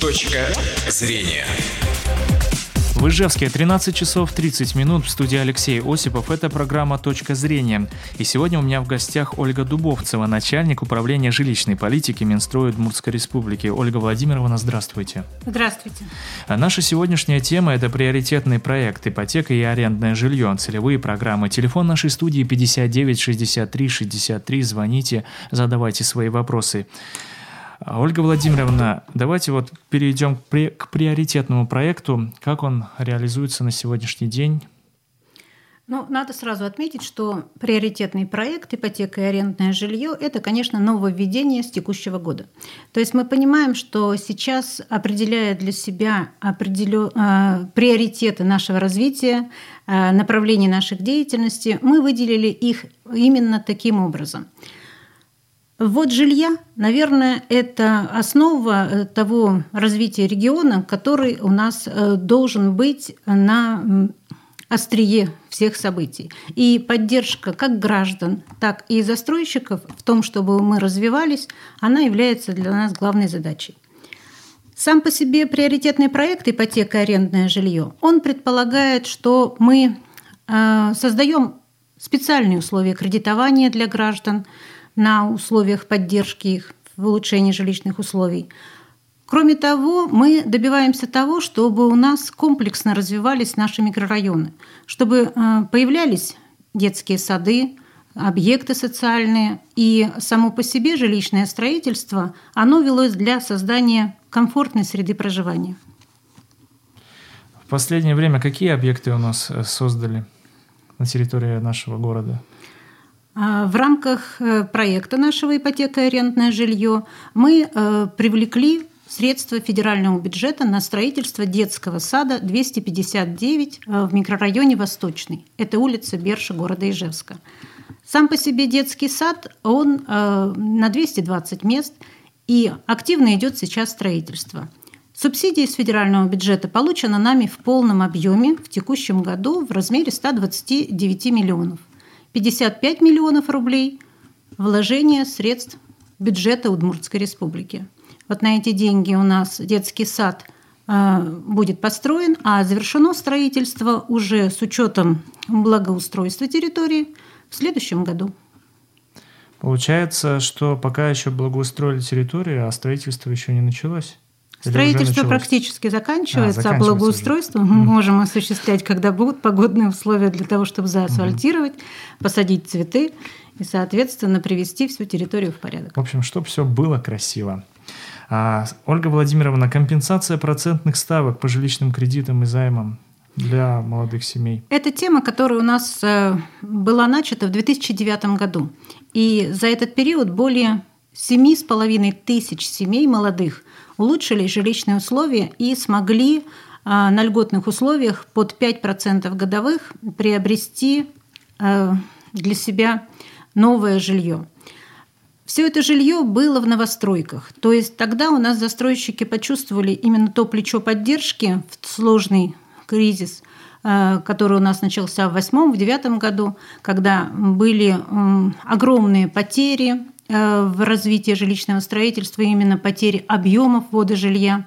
Точка зрения. В Ижевске 13 часов 30 минут в студии Алексей Осипов. Это программа «Точка зрения». И сегодня у меня в гостях Ольга Дубовцева, начальник управления жилищной политики Минстроя Удмуртской Республики. Ольга Владимировна, здравствуйте. Здравствуйте. А наша сегодняшняя тема – это приоритетный проект «Ипотека и арендное жилье», целевые программы. Телефон нашей студии 59 63 63. Звоните, задавайте свои вопросы. А, Ольга Владимировна, давайте вот перейдем к, при, к приоритетному проекту. Как он реализуется на сегодняшний день? Ну, надо сразу отметить, что приоритетный проект «Ипотека и арендное жилье» – это, конечно, нововведение с текущего года. То есть мы понимаем, что сейчас, определяя для себя определен... э, приоритеты нашего развития, э, направления наших деятельности, мы выделили их именно таким образом – вот жилья, наверное, это основа э, того развития региона, который у нас э, должен быть на острие всех событий. И поддержка как граждан, так и застройщиков в том, чтобы мы развивались, она является для нас главной задачей. Сам по себе приоритетный проект ипотека и арендное жилье, он предполагает, что мы э, создаем специальные условия кредитования для граждан – на условиях поддержки их в улучшении жилищных условий. Кроме того, мы добиваемся того, чтобы у нас комплексно развивались наши микрорайоны, чтобы э, появлялись детские сады, объекты социальные, и само по себе жилищное строительство, оно велось для создания комфортной среды проживания. В последнее время какие объекты у нас э, создали на территории нашего города? А, в рамках э, проекта нашего ипотека и арендное жилье мы э, привлекли средства федерального бюджета на строительство детского сада 259 э, в микрорайоне Восточный. Это улица Берша города Ижевска. Сам по себе детский сад, он на 220 мест, и активно идет сейчас строительство. Субсидии из федерального бюджета получена нами в полном объеме в текущем году в размере 129 миллионов. 55 миллионов рублей вложение средств бюджета Удмуртской республики. Вот на эти деньги у нас детский сад э, будет построен, а завершено строительство уже с учетом благоустройства территории в следующем году. Получается, что пока еще благоустроили территорию, а строительство еще не началось? Строительство практически заканчивается, а, а благоустройство уже. мы можем осуществлять, когда будут погодные условия для того, чтобы заасфальтировать, угу. посадить цветы и, соответственно, привести всю территорию в порядок. В общем, чтобы все было красиво. А, Ольга Владимировна, компенсация процентных ставок по жилищным кредитам и займам для молодых семей? Это тема, которая у нас э, была начата в 2009 году. И за этот период более семи с половиной тысяч семей молодых улучшили жилищные условия и смогли а, на льготных условиях под 5% годовых приобрести а, для себя новое жилье. Все это жилье было в новостройках. То есть тогда у нас застройщики почувствовали именно то плечо поддержки в сложный кризис, а, который у нас начался в 2008-2009 году, когда были огромные потери в развитии жилищного строительства именно потери объемов ввода жилья.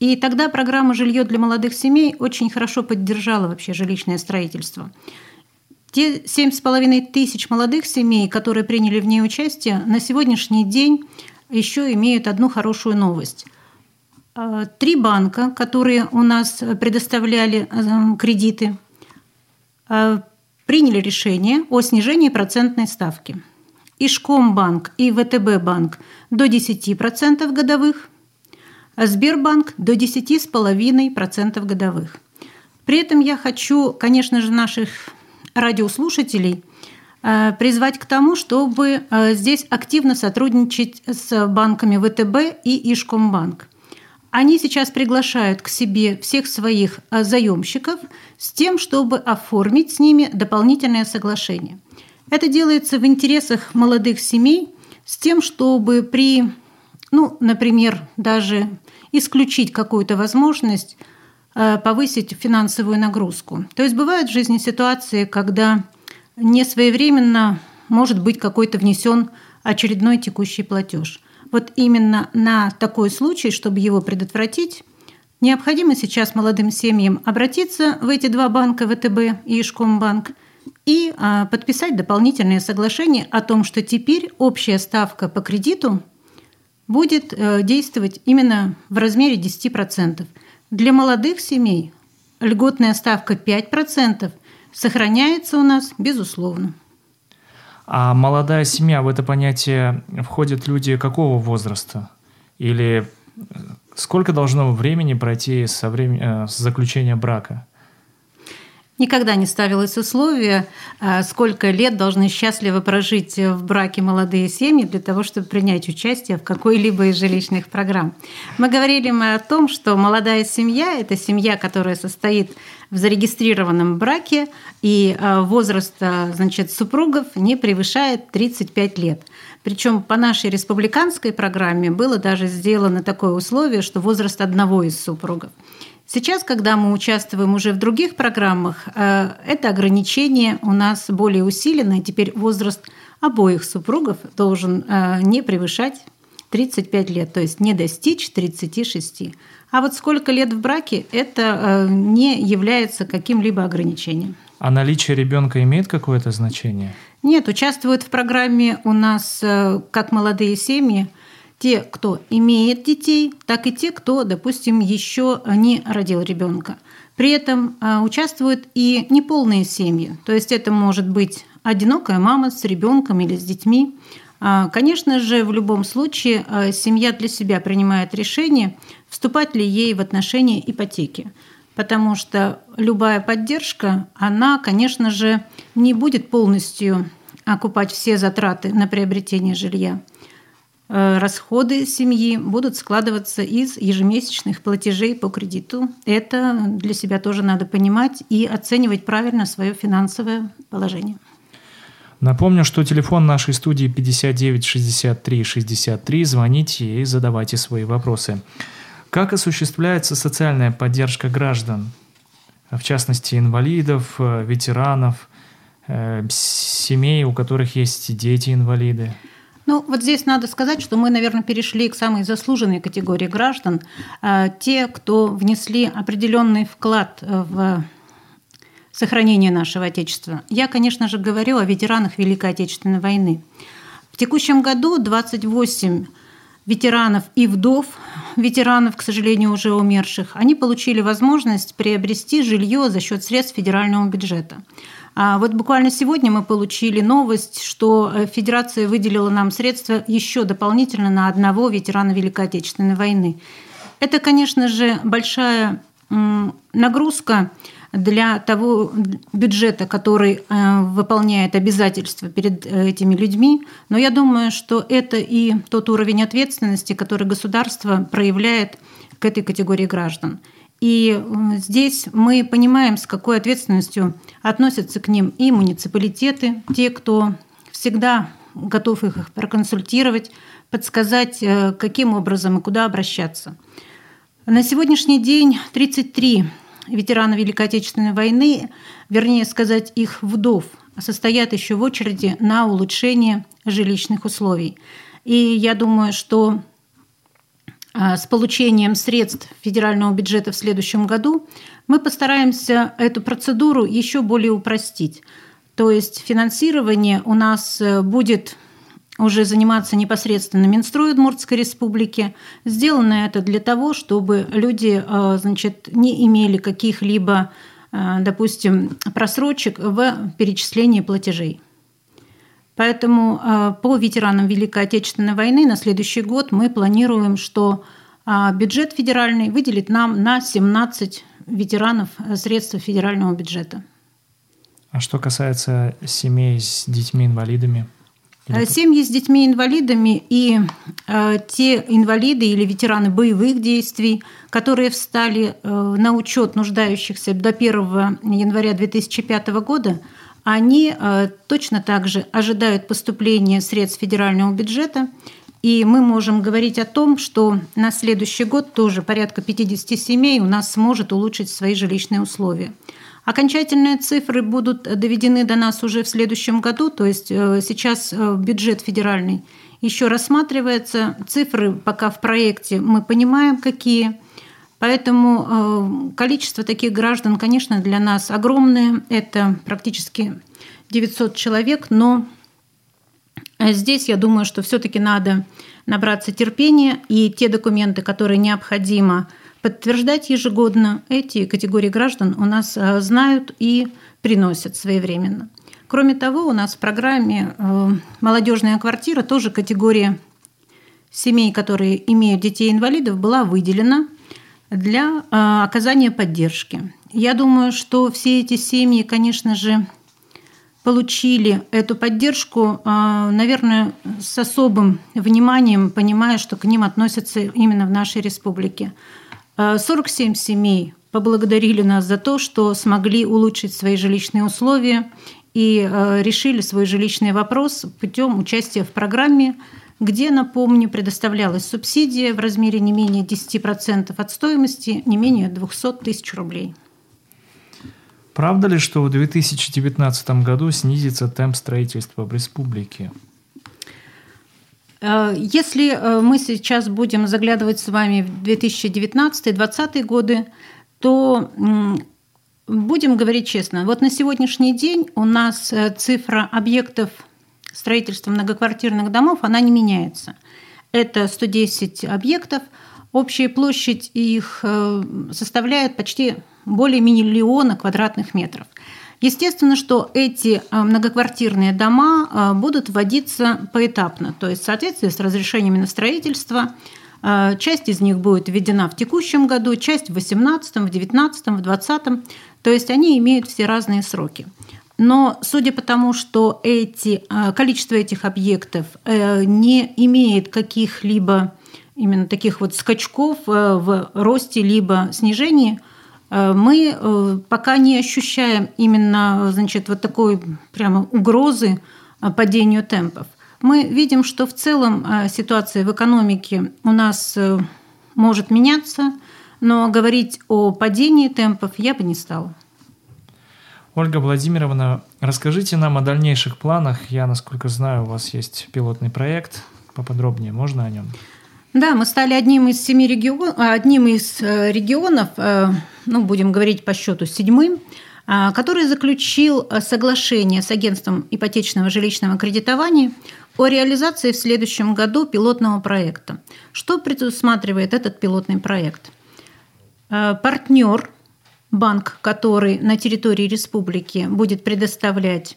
И тогда программа «Жилье для молодых семей» очень хорошо поддержала вообще жилищное строительство. Те 7,5 тысяч молодых семей, которые приняли в ней участие, на сегодняшний день еще имеют одну хорошую новость. Э, три банка, которые у нас предоставляли э, кредиты, приняли решение о снижении процентной ставки – Ишкомбанк и ВТБ банк до 10% годовых, а Сбербанк до 10,5% годовых. При этом я хочу, конечно же, наших радиослушателей э, призвать к тому, чтобы э, здесь активно сотрудничать с банками ВТБ и Ишкомбанк. Они сейчас приглашают к себе всех своих э, заемщиков с тем, чтобы оформить с ними дополнительное соглашение – это делается в интересах молодых семей с тем, чтобы при, ну, например, даже исключить какую-то возможность э, повысить финансовую нагрузку. То есть бывают в жизни ситуации, когда не своевременно может быть какой-то внесен очередной текущий платеж. вот именно на такой случай, чтобы его предотвратить, необходимо сейчас молодым семьям обратиться в эти два банка, ВТБ и Ишкомбанк, и а, подписать дополнительное соглашение о том, что теперь общая ставка по кредиту будет э, действовать именно в размере 10%. Для молодых семей льготная ставка 5% сохраняется у нас безусловно. А молодая семья, в это понятие входят люди какого возраста? Или э, сколько должно времени пройти со времени, э, с заключения брака? Никогда не ставилось условие, а, сколько лет должны счастливо прожить в браке молодые семьи для того, чтобы принять участие в какой-либо из жилищных программ. Мы говорили мы о том, что молодая семья – это семья, которая состоит в зарегистрированном браке, и а, возраст значит, супругов не превышает 35 лет. Причем по нашей республиканской программе было даже сделано такое условие, что возраст одного из супругов. Сейчас, когда мы участвуем уже в других программах, э, это ограничение у нас более усиленное. Теперь возраст обоих супругов должен э, не превышать 35 лет, то есть не достичь 36. А вот сколько лет в браке, это э, не является каким-либо ограничением. А наличие ребенка имеет какое-то значение? Нет, участвуют в программе у нас как молодые семьи – те, кто имеет детей, так и те, кто, допустим, еще не родил ребенка. При этом а, участвуют и неполные семьи, то есть это может быть одинокая мама с ребенком или с детьми. А, конечно же, в любом случае а, семья для себя принимает решение, вступать ли ей в отношения ипотеки. Потому что любая поддержка, она, конечно же, не будет полностью окупать все затраты на приобретение жилья. Э, расходы семьи будут складываться из ежемесячных платежей по кредиту. Это для себя тоже надо понимать и оценивать правильно свое финансовое положение. Напомню, что телефон нашей студии 59 63 63. Звоните и задавайте свои вопросы. Как осуществляется социальная поддержка граждан, в частности инвалидов, э, ветеранов, э, семей, у которых есть дети-инвалиды? Ну, вот здесь надо сказать, что мы, наверное, перешли к самой заслуженной категории граждан. А, те, кто внесли определенный вклад в сохранение нашего Отечества. Я, конечно же, говорю о ветеранах Великой Отечественной войны. В текущем году 28 ветеранов и вдов, ветеранов, к сожалению, уже умерших, они получили возможность приобрести жилье за счет средств федерального бюджета. А вот буквально сегодня мы получили новость, что э, Федерация выделила нам средства еще дополнительно на одного ветерана Великой Отечественной войны. Это, конечно же, большая нагрузка для того бюджета, который э, выполняет обязательства перед э, этими людьми. Но я думаю, что это и тот уровень ответственности, который государство проявляет к этой категории граждан. И здесь мы понимаем, с какой ответственностью относятся к ним и муниципалитеты, те, кто всегда готов их проконсультировать, подсказать, э, каким образом и куда обращаться. На сегодняшний день 33 ветерана Великой Отечественной войны, вернее сказать, их вдов, состоят еще в очереди на улучшение жилищных условий. И я думаю, что с получением средств федерального бюджета в следующем году, мы постараемся эту процедуру еще более упростить. То есть финансирование у нас э, будет уже заниматься непосредственно Минстрой Удмуртской Республики. Сделано это для того, чтобы люди э, значит, не имели каких-либо, э, допустим, просрочек в перечислении платежей. Поэтому э, по ветеранам Великой Отечественной войны на следующий год мы планируем, что а, бюджет федеральный выделит нам на 17 ветеранов э, средства федерального бюджета. А что касается семей с детьми-инвалидами? Э, семьи с детьми-инвалидами и э, те инвалиды или ветераны боевых действий, которые встали э, на учет нуждающихся до 1 января 2005 года, они э, точно так же ожидают поступления средств федерального бюджета. И мы можем говорить о том, что на следующий год тоже порядка 50 семей у нас сможет улучшить свои жилищные условия. Окончательные цифры будут доведены до нас уже в следующем году, то есть э, сейчас э, бюджет федеральный еще рассматривается. Цифры пока в проекте мы понимаем, какие. Поэтому э, количество таких граждан, конечно, для нас огромное. Это практически 900 человек, но здесь я думаю, что все-таки надо набраться терпения и те документы, которые необходимо подтверждать ежегодно, эти категории граждан у нас э, знают и приносят своевременно. Кроме того, у нас в программе э, «Молодежная квартира» тоже категория семей, которые имеют детей-инвалидов, была выделена для э, оказания поддержки. Я думаю, что все эти семьи, конечно же, получили эту поддержку, э, наверное, с особым вниманием, понимая, что к ним относятся именно в нашей республике. 47 семей поблагодарили нас за то, что смогли улучшить свои жилищные условия и решили свой жилищный вопрос путем участия в программе, где, напомню, предоставлялась субсидия в размере не менее 10% от стоимости, не менее 200 тысяч рублей. Правда ли, что в 2019 году снизится темп строительства в республике? Э, если э, мы сейчас будем заглядывать с вами в 2019-2020 годы, то Будем говорить честно, вот на сегодняшний день у нас э, цифра объектов строительства многоквартирных домов, она не меняется. Это 110 объектов, общая площадь их э, составляет почти более миллиона квадратных метров. Естественно, что эти э, многоквартирные дома будут вводиться поэтапно, то есть в соответствии с разрешениями на строительство – часть из них будет введена в текущем году, часть в 2018, в 2019, в 2020. То есть они имеют все разные сроки. Но судя по тому, что эти, а, количество этих объектов э, не имеет каких-либо именно таких вот скачков э, в росте либо снижении, э, мы пока не ощущаем именно значит, вот такой прямо угрозы падению темпов мы видим, что в целом э, ситуация в экономике у нас может меняться, но говорить о падении темпов я бы не стала. Ольга Владимировна, расскажите нам о дальнейших планах. Я, насколько знаю, у вас есть пилотный проект. Поподробнее можно о нем? Да, мы стали одним из семи регион, одним из э, регионов, ну, будем говорить по счету седьмым, который заключил соглашение с агентством ипотечного жилищного кредитования о реализации в следующем году пилотного проекта. Что предусматривает этот пилотный проект? Э, партнер, банк, который на территории республики будет предоставлять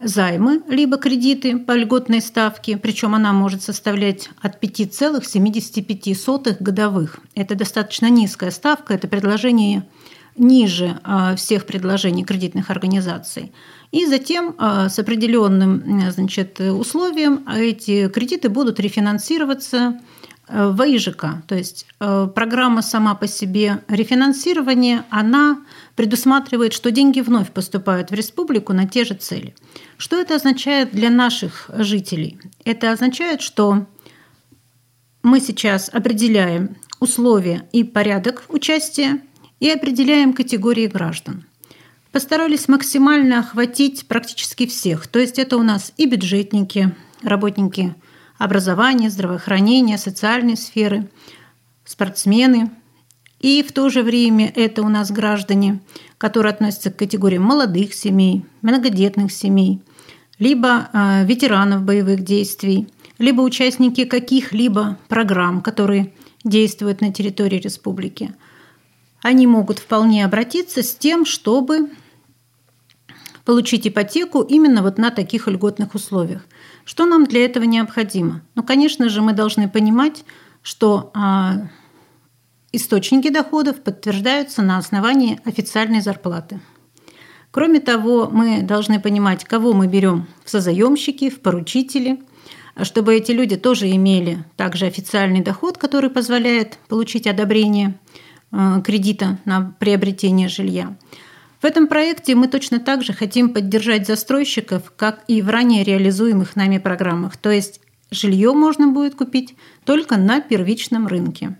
займы, либо кредиты по льготной ставке, причем она может составлять от 5,75 годовых. Это достаточно низкая ставка, это предложение ниже э, всех предложений кредитных организаций. И затем а, с определенным значит, условием эти кредиты будут рефинансироваться в ИЖК. То есть э, программа сама по себе рефинансирования, она предусматривает, что деньги вновь поступают в республику на те же цели. Что это означает для наших жителей? Это означает, что мы сейчас определяем условия и порядок участия и определяем категории граждан – постарались максимально охватить практически всех. То есть это у нас и бюджетники, работники образования, здравоохранения, социальной сферы, спортсмены. И в то же время это у нас граждане, которые относятся к категории молодых семей, многодетных семей, либо э, ветеранов боевых действий, либо участники каких-либо программ, которые действуют на территории республики. Они могут вполне обратиться с тем, чтобы получить ипотеку именно вот на таких льготных условиях. Что нам для этого необходимо? Ну, конечно же, мы должны понимать, что а, источники доходов подтверждаются на основании официальной зарплаты. Кроме того, мы должны понимать, кого мы берем в созаемщики, в поручители, чтобы эти люди тоже имели также официальный доход, который позволяет получить одобрение а, кредита на приобретение жилья. В этом проекте мы точно так же хотим поддержать застройщиков, как и в ранее реализуемых нами программах. То есть жилье можно будет купить только на первичном рынке.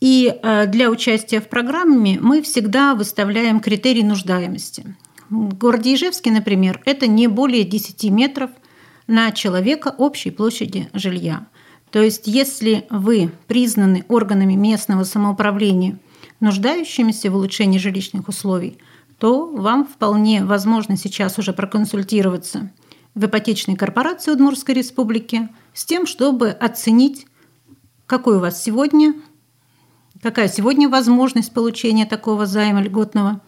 И э, для участия в программе мы всегда выставляем критерий нуждаемости. В городе Ижевске, например, это не более 10 метров на человека общей площади жилья. То есть, если вы признаны органами местного самоуправления нуждающимися в улучшении жилищных условий, то вам вполне возможно сейчас уже проконсультироваться в ипотечной корпорации Удмуртской республики с тем, чтобы оценить, какой у вас сегодня, какая сегодня возможность получения такого займа льготного,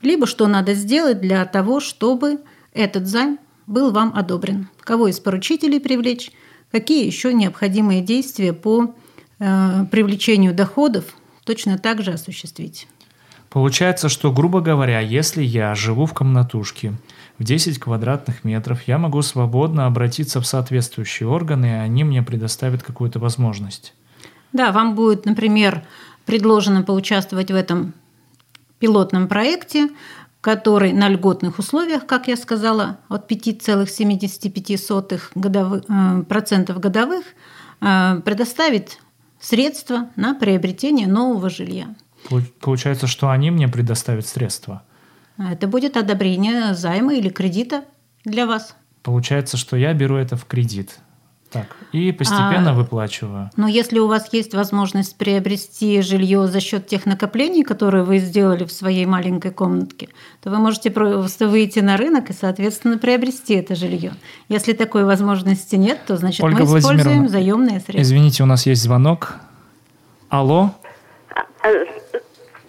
либо что надо сделать для того, чтобы этот займ был вам одобрен, кого из поручителей привлечь, какие еще необходимые действия по э, привлечению доходов точно так же осуществить. Получается, что, грубо говоря, если я живу в комнатушке в 10 квадратных метров, я могу свободно обратиться в соответствующие органы, и они мне предоставят какую-то возможность. Да, вам будет, например, предложено поучаствовать в этом пилотном проекте, который на льготных условиях, как я сказала, от 5,75 годовых, э, процентов годовых э, предоставит средства на приобретение нового жилья. Получается, что они мне предоставят средства. Это будет одобрение займа или кредита для вас. Получается, что я беру это в кредит. Так, и постепенно а, выплачиваю. Но если у вас есть возможность приобрести жилье за счет тех накоплений, которые вы сделали в своей маленькой комнатке, то вы можете просто выйти на рынок и, соответственно, приобрести это жилье. Если такой возможности нет, то значит Ольга мы используем заемные средства. Извините, у нас есть звонок. Алло. А,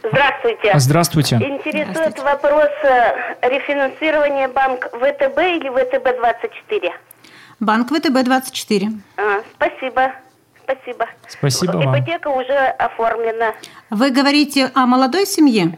здравствуйте. Здравствуйте. Интересует Здравствуйте. вопрос э, рефинансирования банк ВТБ или ВТБ-24? Банк ВТБ-24. А, спасибо. Спасибо. Спасибо вам. Ипотека уже оформлена. Вы говорите о молодой семье?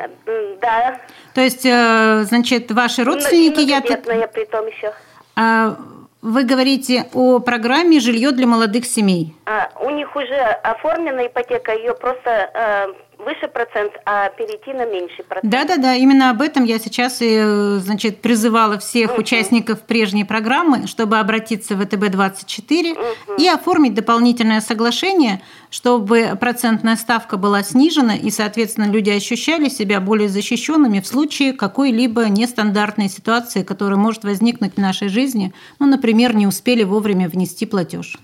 Да. То есть, э, значит, ваши родственники... я тут... при том еще. А, вы говорите о программе «Жилье для молодых семей». А, у них уже оформлена ипотека, ее просто э, выше процент, а перейти на меньший процент. Да-да-да, именно об этом я сейчас и, значит, призывала всех угу. участников прежней программы, чтобы обратиться в ВТБ-24 угу. и оформить дополнительное соглашение, чтобы процентная ставка была снижена и, соответственно, люди ощущали себя более защищенными в случае какой-либо нестандартной ситуации, которая может возникнуть в нашей жизни. Ну, например, не успели вовремя внести платеж.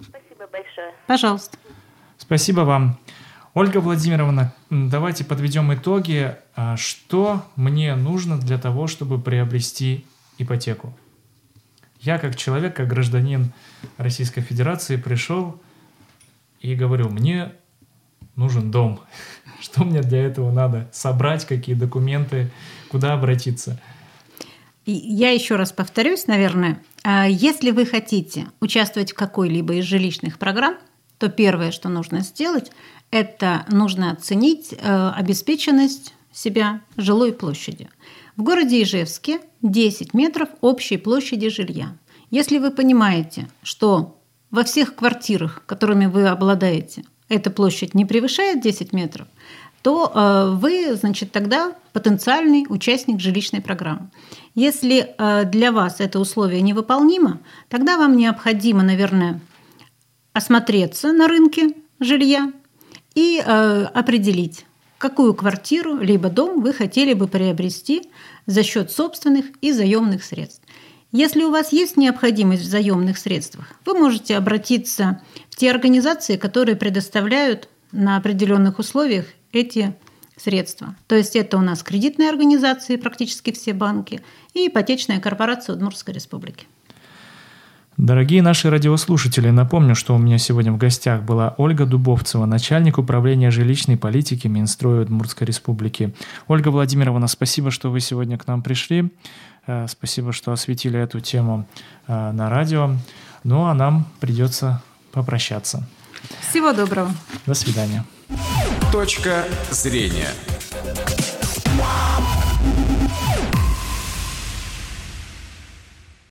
Спасибо большое. Пожалуйста. Спасибо вам. Ольга Владимировна, давайте подведем итоги. А что мне нужно для того, чтобы приобрести ипотеку? Я как человек, как гражданин Российской Федерации пришел и говорю, мне нужен дом. Что мне для этого надо? Собрать какие документы, куда обратиться? Я еще раз повторюсь, наверное, а если вы хотите участвовать в какой-либо из жилищных программ, то первое, что нужно сделать, это нужно оценить э, обеспеченность себя жилой площади. В городе Ижевске 10 метров общей площади жилья. Если вы понимаете, что во всех квартирах, которыми вы обладаете, эта площадь не превышает 10 метров, то э, вы, значит, тогда потенциальный участник жилищной программы. Если э, для вас это условие невыполнимо, тогда вам необходимо, наверное, осмотреться на рынке жилья, и э, определить, какую квартиру либо дом вы хотели бы приобрести за счет собственных и заемных средств. Если у вас есть необходимость в заемных средствах, вы можете обратиться в те организации, которые предоставляют на определенных условиях эти средства. То есть это у нас кредитные организации, практически все банки, и ипотечная корпорация Удмуртской республики. Дорогие наши радиослушатели, напомню, что у меня сегодня в гостях была Ольга Дубовцева, начальник управления жилищной политики Минстроя Удмуртской республики. Ольга Владимировна, спасибо, что вы сегодня к нам пришли. Э, спасибо, что осветили эту тему э, на радио. Ну а нам придется попрощаться. Всего доброго. До свидания. Точка зрения.